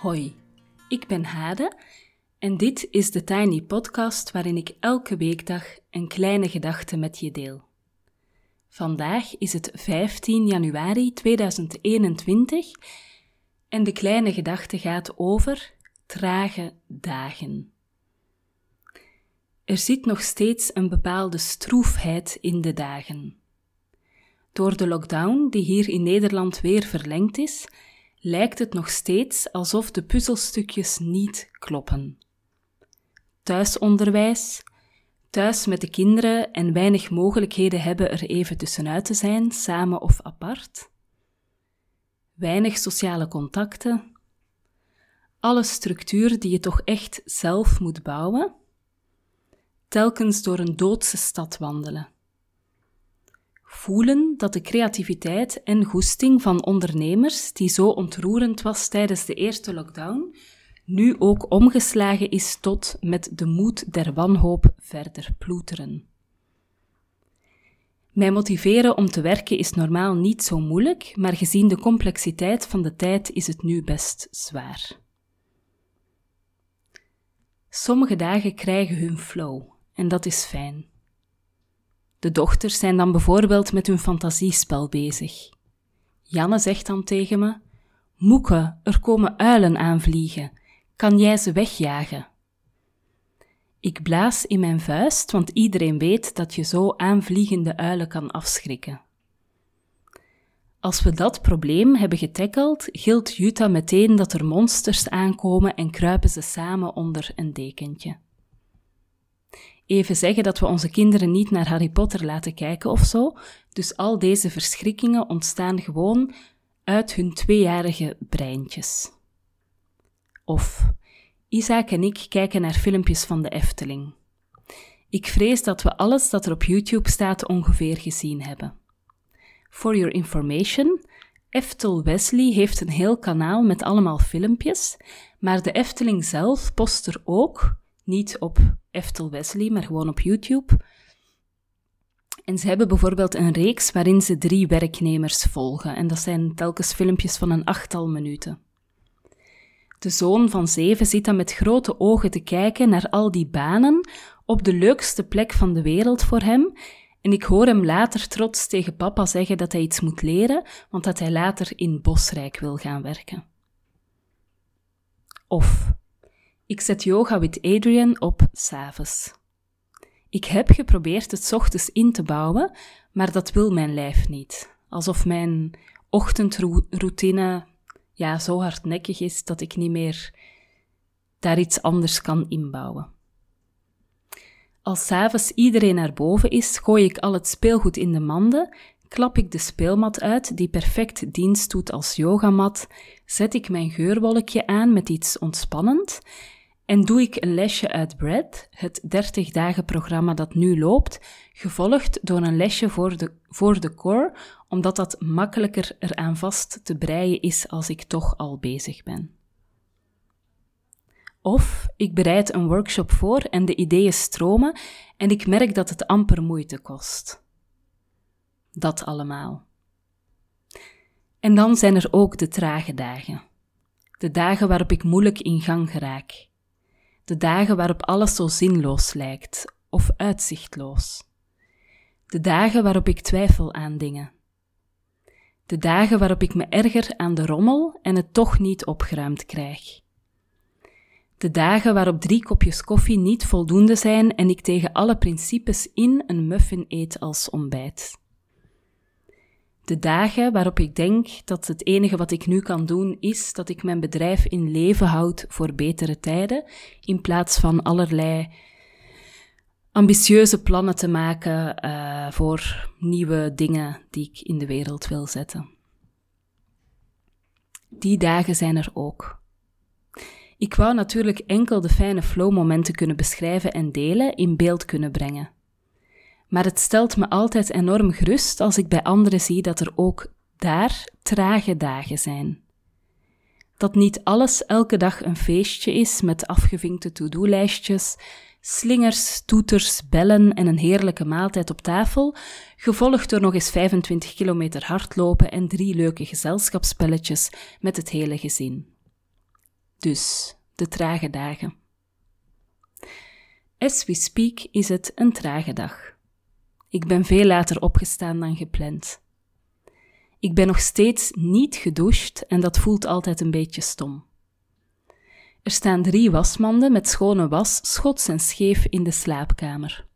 Hoi, ik ben Hade en dit is de Tiny Podcast waarin ik elke weekdag een kleine gedachte met je deel. Vandaag is het 15 januari 2021 en de kleine gedachte gaat over trage dagen. Er zit nog steeds een bepaalde stroefheid in de dagen. Door de lockdown, die hier in Nederland weer verlengd is, lijkt het nog steeds alsof de puzzelstukjes niet kloppen. Thuisonderwijs, thuis met de kinderen en weinig mogelijkheden hebben er even tussenuit te zijn, samen of apart. Weinig sociale contacten. Alle structuur die je toch echt zelf moet bouwen. Telkens door een doodse stad wandelen voelen dat de creativiteit en goesting van ondernemers, die zo ontroerend was tijdens de eerste lockdown, nu ook omgeslagen is tot met de moed der wanhoop verder ploeteren. Mij motiveren om te werken is normaal niet zo moeilijk, maar gezien de complexiteit van de tijd is het nu best zwaar. Sommige dagen krijgen hun flow en dat is fijn. De dochters zijn dan bijvoorbeeld met hun fantasiespel bezig. Janne zegt dan tegen me: Moeke, er komen uilen aanvliegen. Kan jij ze wegjagen? Ik blaas in mijn vuist, want iedereen weet dat je zo aanvliegende uilen kan afschrikken. Als we dat probleem hebben getackeld, gilt Jutta meteen dat er monsters aankomen en kruipen ze samen onder een dekentje even zeggen dat we onze kinderen niet naar Harry Potter laten kijken of zo. Dus al deze verschrikkingen ontstaan gewoon uit hun tweejarige breintjes. Of Isaac en ik kijken naar filmpjes van de Efteling. Ik vrees dat we alles dat er op YouTube staat ongeveer gezien hebben. For your information, Eftel Wesley heeft een heel kanaal met allemaal filmpjes, maar de Efteling zelf post er ook niet op Eftel Wesley, maar gewoon op YouTube. En ze hebben bijvoorbeeld een reeks waarin ze drie werknemers volgen. En dat zijn telkens filmpjes van een achttal minuten. De zoon van zeven zit dan met grote ogen te kijken naar al die banen op de leukste plek van de wereld voor hem. En ik hoor hem later trots tegen papa zeggen dat hij iets moet leren, want dat hij later in Bosrijk wil gaan werken. Of ik zet yoga with Adrian op s'avonds. Ik heb geprobeerd het ochtends in te bouwen, maar dat wil mijn lijf niet. Alsof mijn ochtendroutine ja, zo hardnekkig is dat ik niet meer daar iets anders kan inbouwen. Als s'avonds iedereen naar boven is, gooi ik al het speelgoed in de manden, klap ik de speelmat uit die perfect dienst doet als yogamat, zet ik mijn geurwolkje aan met iets ontspannend en doe ik een lesje uit Bread, het 30 dagen programma dat nu loopt, gevolgd door een lesje voor de, voor de core, omdat dat makkelijker eraan vast te breien is als ik toch al bezig ben. Of ik bereid een workshop voor en de ideeën stromen en ik merk dat het amper moeite kost. Dat allemaal. En dan zijn er ook de trage dagen. De dagen waarop ik moeilijk in gang geraak de dagen waarop alles zo zinloos lijkt of uitzichtloos. De dagen waarop ik twijfel aan dingen. De dagen waarop ik me erger aan de rommel en het toch niet opgeruimd krijg. De dagen waarop drie kopjes koffie niet voldoende zijn en ik tegen alle principes in een muffin eet als ontbijt. De dagen waarop ik denk dat het enige wat ik nu kan doen is dat ik mijn bedrijf in leven houd voor betere tijden, in plaats van allerlei ambitieuze plannen te maken uh, voor nieuwe dingen die ik in de wereld wil zetten. Die dagen zijn er ook. Ik wou natuurlijk enkel de fijne flow-momenten kunnen beschrijven en delen, in beeld kunnen brengen maar het stelt me altijd enorm gerust als ik bij anderen zie dat er ook daar trage dagen zijn. Dat niet alles elke dag een feestje is met afgevinkte to-do-lijstjes, slingers, toeters, bellen en een heerlijke maaltijd op tafel, gevolgd door nog eens 25 kilometer hardlopen en drie leuke gezelschapsspelletjes met het hele gezin. Dus de trage dagen. As we speak is het een trage dag. Ik ben veel later opgestaan dan gepland. Ik ben nog steeds niet gedoucht en dat voelt altijd een beetje stom. Er staan drie wasmanden met schone was, schots en scheef in de slaapkamer.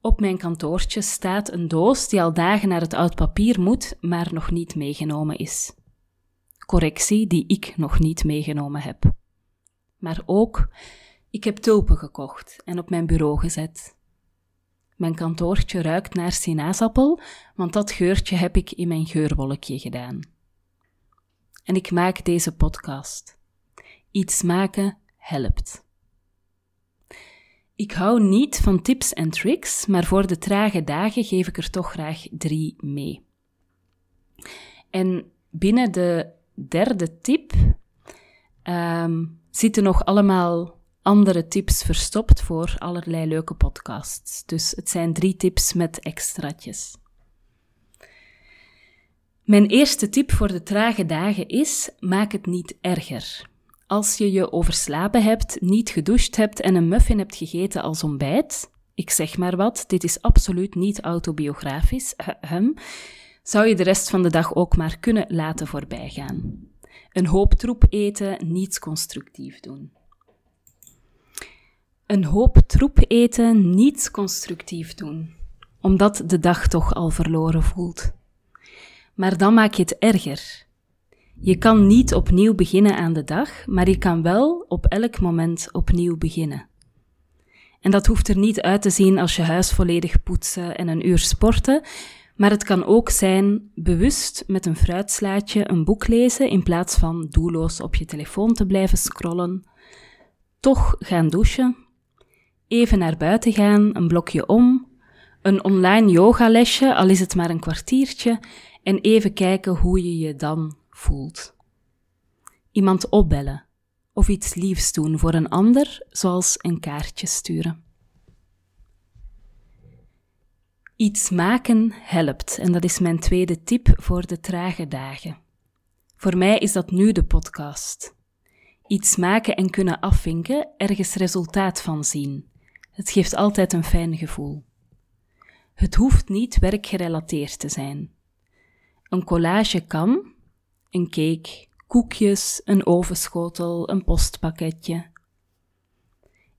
Op mijn kantoortje staat een doos die al dagen naar het oud papier moet, maar nog niet meegenomen is. Correctie die ik nog niet meegenomen heb. Maar ook, ik heb tulpen gekocht en op mijn bureau gezet. Mijn kantoortje ruikt naar sinaasappel, want dat geurtje heb ik in mijn geurwolkje gedaan. En ik maak deze podcast. Iets maken helpt. Ik hou niet van tips en tricks, maar voor de trage dagen geef ik er toch graag drie mee. En binnen de derde tip um, zitten nog allemaal andere tips verstopt voor allerlei leuke podcasts. Dus het zijn drie tips met extraatjes. Mijn eerste tip voor de trage dagen is: maak het niet erger. Als je je overslapen hebt, niet gedoucht hebt en een muffin hebt gegeten als ontbijt, ik zeg maar wat, dit is absoluut niet autobiografisch, hem, zou je de rest van de dag ook maar kunnen laten voorbijgaan. Een hoop troep eten, niets constructief doen. Een hoop troep eten, niets constructief doen, omdat de dag toch al verloren voelt. Maar dan maak je het erger. Je kan niet opnieuw beginnen aan de dag, maar je kan wel op elk moment opnieuw beginnen. En dat hoeft er niet uit te zien als je huis volledig poetsen en een uur sporten, maar het kan ook zijn bewust met een fruitslaatje een boek lezen in plaats van doelloos op je telefoon te blijven scrollen, toch gaan douchen, even naar buiten gaan, een blokje om, een online yogalesje, al is het maar een kwartiertje, en even kijken hoe je je dan voelt. Iemand opbellen of iets liefs doen voor een ander, zoals een kaartje sturen. Iets maken helpt en dat is mijn tweede tip voor de trage dagen. Voor mij is dat nu de podcast. Iets maken en kunnen afvinken, ergens resultaat van zien. Het geeft altijd een fijn gevoel. Het hoeft niet werkgerelateerd te zijn. Een collage kan, een cake, koekjes, een ovenschotel, een postpakketje.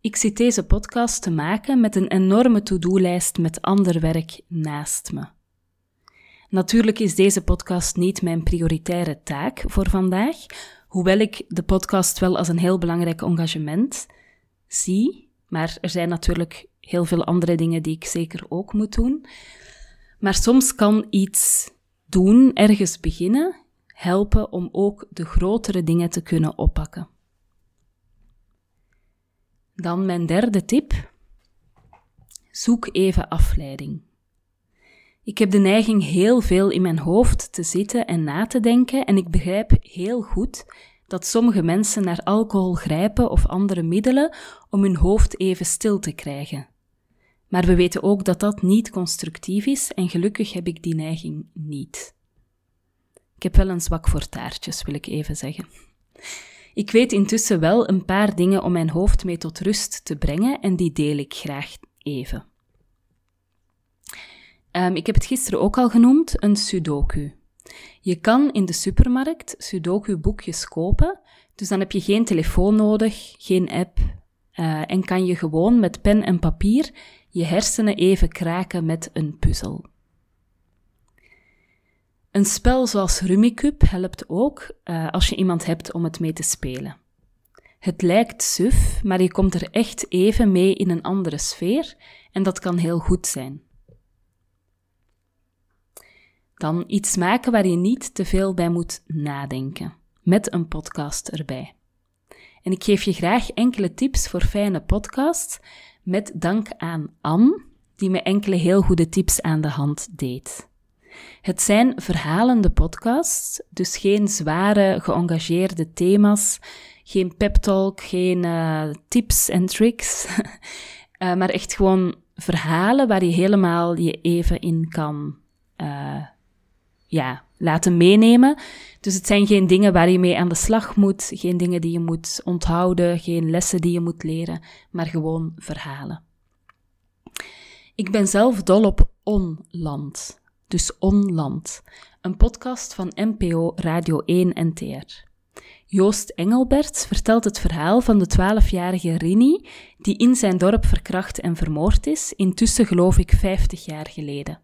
Ik zit deze podcast te maken met een enorme to-do-lijst met ander werk naast me. Natuurlijk is deze podcast niet mijn prioritaire taak voor vandaag, hoewel ik de podcast wel als een heel belangrijk engagement zie, maar er zijn natuurlijk heel veel andere dingen die ik zeker ook moet doen. Maar soms kan iets doen, ergens beginnen, helpen om ook de grotere dingen te kunnen oppakken. Dan mijn derde tip. Zoek even afleiding. Ik heb de neiging heel veel in mijn hoofd te zitten en na te denken en ik begrijp heel goed dat sommige mensen naar alcohol grijpen of andere middelen om hun hoofd even stil te krijgen. Maar we weten ook dat dat niet constructief is en gelukkig heb ik die neiging niet. Ik heb wel een zwak voor taartjes, wil ik even zeggen. Ik weet intussen wel een paar dingen om mijn hoofd mee tot rust te brengen en die deel ik graag even. Um, ik heb het gisteren ook al genoemd, een sudoku. Je kan in de supermarkt sudoku-boekjes kopen, dus dan heb je geen telefoon nodig, geen app, uh, en kan je gewoon met pen en papier je hersenen even kraken met een puzzel. Een spel zoals Rummikub helpt ook uh, als je iemand hebt om het mee te spelen. Het lijkt suf, maar je komt er echt even mee in een andere sfeer en dat kan heel goed zijn. Dan iets maken waar je niet te veel bij moet nadenken, met een podcast erbij. En ik geef je graag enkele tips voor fijne podcasts, met dank aan Anne, die me enkele heel goede tips aan de hand deed. Het zijn verhalende podcasts, dus geen zware, geëngageerde thema's, geen pep talk, geen uh, tips en tricks, uh, maar echt gewoon verhalen waar je helemaal je even in kan uh, ja, laten meenemen. Dus het zijn geen dingen waar je mee aan de slag moet, geen dingen die je moet onthouden, geen lessen die je moet leren, maar gewoon verhalen. Ik ben zelf dol op Onland, dus Onland, een podcast van NPO Radio 1 NTR. Joost Engelberts vertelt het verhaal van de 12-jarige Rini, die in zijn dorp verkracht en vermoord is, intussen geloof ik 50 jaar geleden.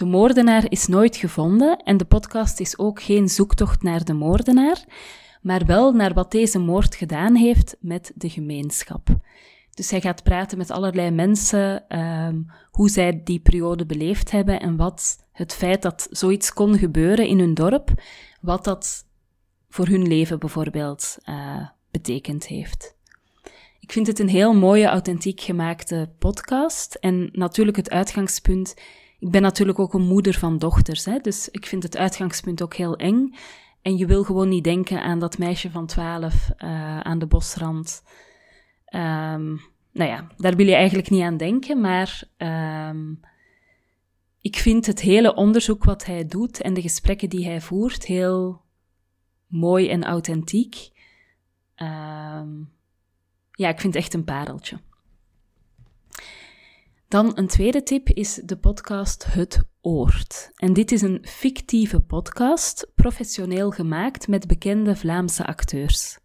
De moordenaar is nooit gevonden en de podcast is ook geen zoektocht naar de moordenaar, maar wel naar wat deze moord gedaan heeft met de gemeenschap. Dus hij gaat praten met allerlei mensen, um, hoe zij die periode beleefd hebben en wat het feit dat zoiets kon gebeuren in hun dorp, wat dat voor hun leven bijvoorbeeld uh, betekend heeft. Ik vind het een heel mooie, authentiek gemaakte podcast. En natuurlijk het uitgangspunt. Ik ben natuurlijk ook een moeder van dochters, hè, dus ik vind het uitgangspunt ook heel eng. En je wil gewoon niet denken aan dat meisje van 12 uh, eh, aan de bosrand. Um, nou ja, daar wil je eigenlijk niet aan denken, maar um, ik vind het hele onderzoek wat hij doet en de gesprekken die hij voert heel mooi en authentiek. Um, ja, ik vind het echt een pareltje. Dan een tweede tip is de podcast Het Oord. En dit is een fictieve podcast, professioneel gemaakt met bekende Vlaamse acteurs.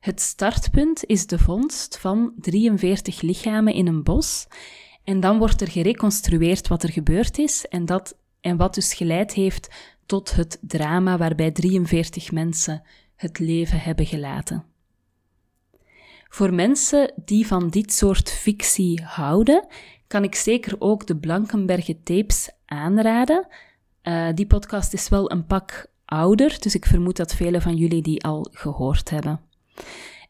Het startpunt is de vondst van 43 lichamen in een bos. En dan wordt er gereconstrueerd wat er gebeurd is en, dat, en wat dus geleid heeft tot het drama waarbij 43 mensen het leven hebben gelaten. Voor mensen die van dit soort fictie houden, kan ik zeker ook de Blankenberge tapes aanraden. Uh, die podcast is wel een pak ouder, dus ik vermoed dat velen van jullie die al gehoord hebben.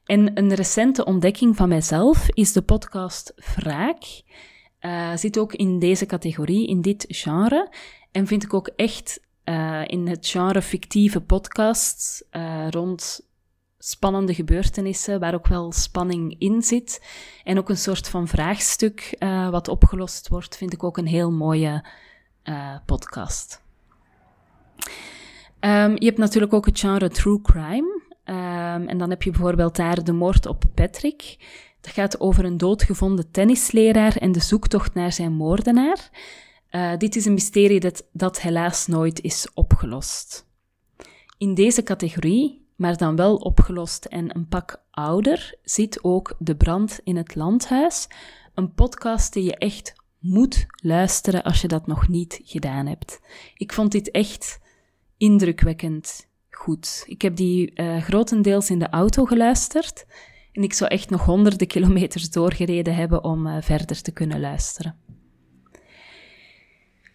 En een recente ontdekking van mijzelf is de podcast Wraak. Uh, zit ook in deze categorie, in dit genre. En vind ik ook echt uh, in het genre fictieve podcasts rond spannende gebeurtenissen, waar ook wel spanning in zit. En ook een soort van vraagstuk uh, wat opgelost wordt, vind ik ook een heel mooie podcast. Um, je hebt natuurlijk ook het genre true crime. Um, en dan heb je bijvoorbeeld daar de moord op Patrick. Dat gaat over een doodgevonden tennisleraar en de zoektocht naar zijn moordenaar. Uh, dit is een mysterie dat, dat helaas nooit is opgelost. In deze categorie, maar dan wel opgelost en een pak ouder, zit ook De Brand in het Landhuis, een podcast die je echt moet luisteren als je dat nog niet gedaan hebt. Ik vond dit echt indrukwekkend goed. Ik heb die uh, grotendeels in de auto geluisterd en ik zou echt nog honderden kilometers doorgereden hebben om uh, verder te kunnen luisteren.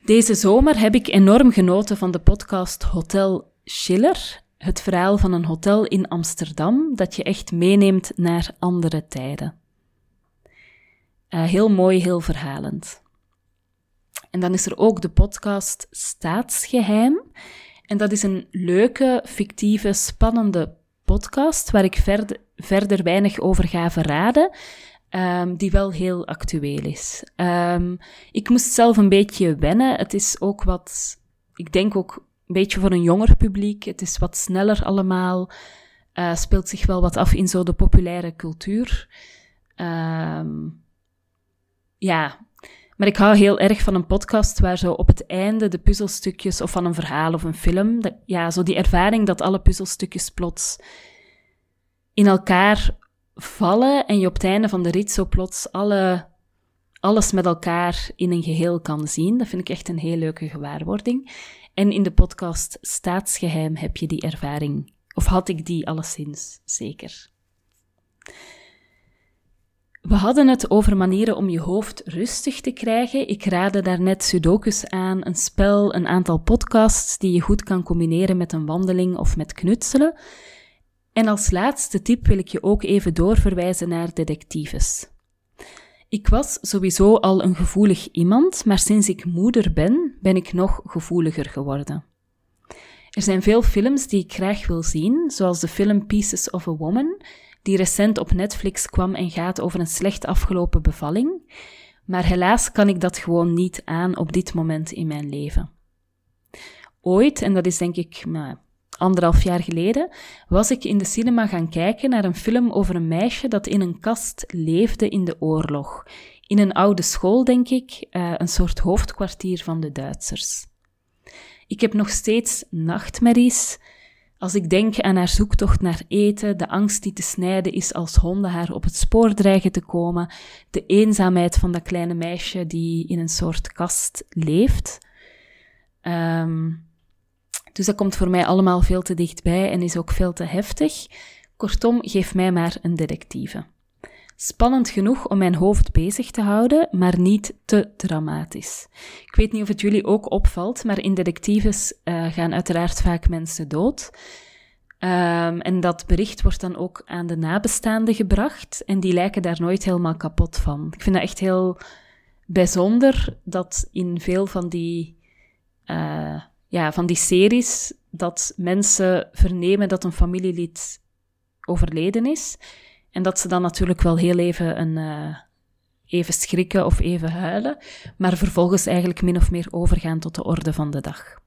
Deze zomer heb ik enorm genoten van de podcast Hotel Schiller, het verhaal van een hotel in Amsterdam dat je echt meeneemt naar andere tijden. Uh, heel mooi, heel verhalend. En dan is er ook de podcast Staatsgeheim. En dat is een leuke, fictieve, spannende podcast waar ik verder, verder weinig over ga verraden, um, die wel heel actueel is. Um, ik moest zelf een beetje wennen. Het is ook wat, ik denk ook beetje voor een jonger publiek. Het is wat sneller allemaal. Uh, speelt zich wel wat af in zo de populaire cultuur. Um, ja, maar ik hou heel erg van een podcast waar zo op het einde de puzzelstukjes, of van een verhaal of een film, ja, zo die ervaring dat alle puzzelstukjes plots in elkaar vallen en je op het einde van de rit zo plots alle, alles met elkaar in een geheel kan zien. Dat vind ik echt een heel leuke gewaarwording. En in de podcast Staatsgeheim heb je die ervaring, of had ik die alleszins zeker. We hadden het over manieren om je hoofd rustig te krijgen. Ik raadde daarnet Sudokus aan, een spel, een aantal podcasts die je goed kan combineren met een wandeling of met knutselen. En als laatste tip wil ik je ook even doorverwijzen naar detectives. Ik was sowieso al een gevoelig iemand, maar sinds ik moeder ben, ben ik nog gevoeliger geworden. Er zijn veel films die ik graag wil zien, zoals de film Pieces of a Woman, die recent op Netflix kwam en gaat over een slecht afgelopen bevalling. Maar helaas kan ik dat gewoon niet aan op dit moment in mijn leven. Ooit, en dat is denk ik anderhalf jaar geleden, was ik in de cinema gaan kijken naar een film over een meisje dat in een kast leefde in de oorlog. In een oude school, denk ik, uh, een soort hoofdkwartier van de Duitsers. Ik heb nog steeds nachtmerries als ik denk aan haar zoektocht naar eten, de angst die te snijden is als honden haar op het spoor dreigen te komen, de eenzaamheid van dat kleine meisje die in een soort kast leeft. Um, dus dat komt voor mij allemaal veel te dichtbij en is ook veel te heftig. Kortom, geef mij maar een detectieve. Spannend genoeg om mijn hoofd bezig te houden, maar niet te dramatisch. Ik weet niet of het jullie ook opvalt, maar in detectives uh, gaan uiteraard vaak mensen dood. Um, en dat bericht wordt dan ook aan de nabestaanden gebracht en die lijken daar nooit helemaal kapot van. Ik vind dat echt heel bijzonder dat in veel van die, uh, ja, van die series dat mensen vernemen dat een familielid overleden is en dat ze dan natuurlijk wel heel even een, uh, even schrikken of even huilen, maar vervolgens eigenlijk min of meer overgaan tot de orde van de dag.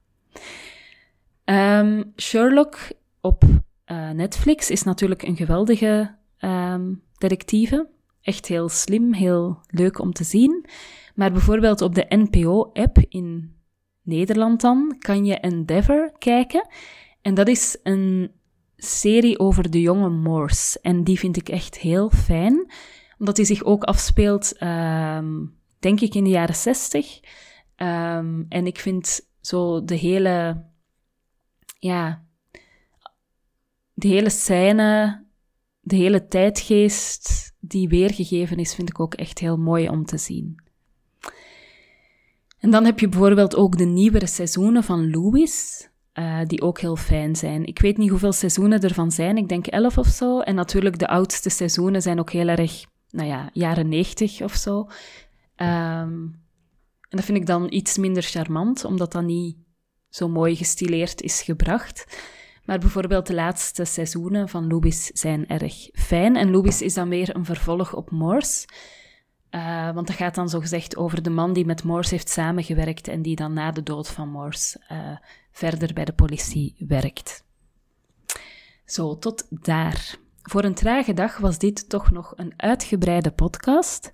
Um, Sherlock op uh, Netflix is natuurlijk een geweldige um, detectieve. Echt heel slim, heel leuk om te zien. Maar bijvoorbeeld op de NPO-app in Nederland dan kan je Endeavour kijken. En dat is een serie over de jonge Morse. En die vind ik echt heel fijn, omdat die zich ook afspeelt, um, denk ik, in de jaren zestig. Um, en ik vind zo de hele, ja, de hele scène, de hele tijdgeest die weergegeven is, vind ik ook echt heel mooi om te zien. En dan heb je bijvoorbeeld ook de nieuwere seizoenen van Louis. Uh, die ook heel fijn zijn. Ik weet niet hoeveel seizoenen ervan zijn, ik denk elf of zo. En natuurlijk, de oudste seizoenen zijn ook heel erg, nou ja, jaren negentig of zo. Um, en dat vind ik dan iets minder charmant, omdat dat niet zo mooi gestileerd is gebracht. Maar bijvoorbeeld de laatste seizoenen van Louis zijn erg fijn. En Louis is dan weer een vervolg op Morse. Uh, want dat gaat dan zogezegd over de man die met Morse heeft samengewerkt en die dan na de dood van Morse uh, verder bij de politie werkt. Zo, tot daar. Voor een trage dag was dit toch nog een uitgebreide podcast.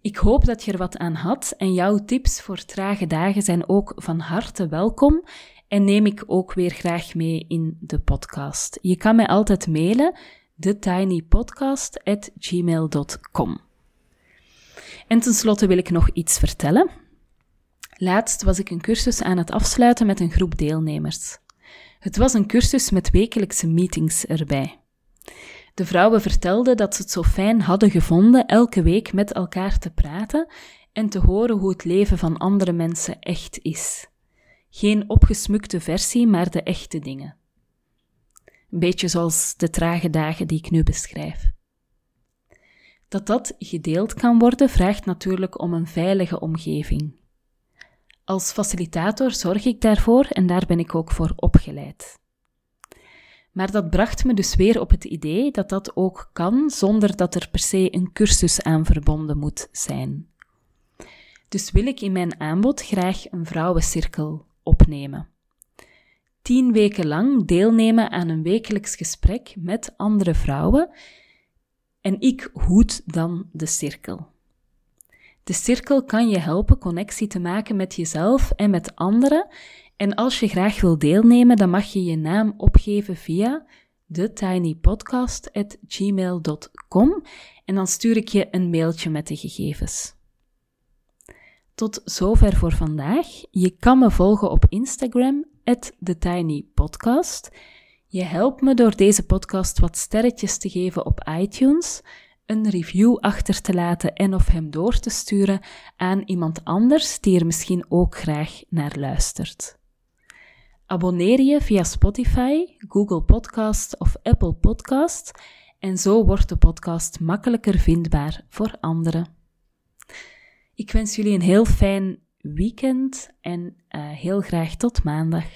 Ik hoop dat je er wat aan had en jouw tips voor trage dagen zijn ook van harte welkom en neem ik ook weer graag mee in de podcast. Je kan mij altijd mailen thetinypodcast@gmail.com. En tenslotte wil ik nog iets vertellen. Laatst was ik een cursus aan het afsluiten met een groep deelnemers. Het was een cursus met wekelijkse meetings erbij. De vrouwen vertelden dat ze het zo fijn hadden gevonden elke week met elkaar te praten en te horen hoe het leven van andere mensen echt is. Geen opgesmukte versie, maar de echte dingen. Een beetje zoals de trage dagen die ik nu beschrijf. Dat dat gedeeld kan worden vraagt natuurlijk om een veilige omgeving. Als facilitator zorg ik daarvoor en daar ben ik ook voor opgeleid. Maar dat bracht me dus weer op het idee dat dat ook kan zonder dat er per se een cursus aan verbonden moet zijn. Dus wil ik in mijn aanbod graag een vrouwencirkel opnemen. Tien weken lang deelnemen aan een wekelijks gesprek met andere vrouwen en ik hoed dan de cirkel. De cirkel kan je helpen connectie te maken met jezelf en met anderen. En als je graag wil deelnemen, dan mag je je naam opgeven via thetinypodcast.gmail.com en dan stuur ik je een mailtje met de gegevens. Tot zover voor vandaag. Je kan me volgen op Instagram, TheTinyPodcast. Je helpt me door deze podcast wat sterretjes te geven op iTunes een review achter te laten en of hem door te sturen aan iemand anders die er misschien ook graag naar luistert. Abonneer je via Spotify, Google Podcast of Apple Podcast en zo wordt de podcast makkelijker vindbaar voor anderen. Ik wens jullie een heel fijn weekend en uh, heel graag tot maandag.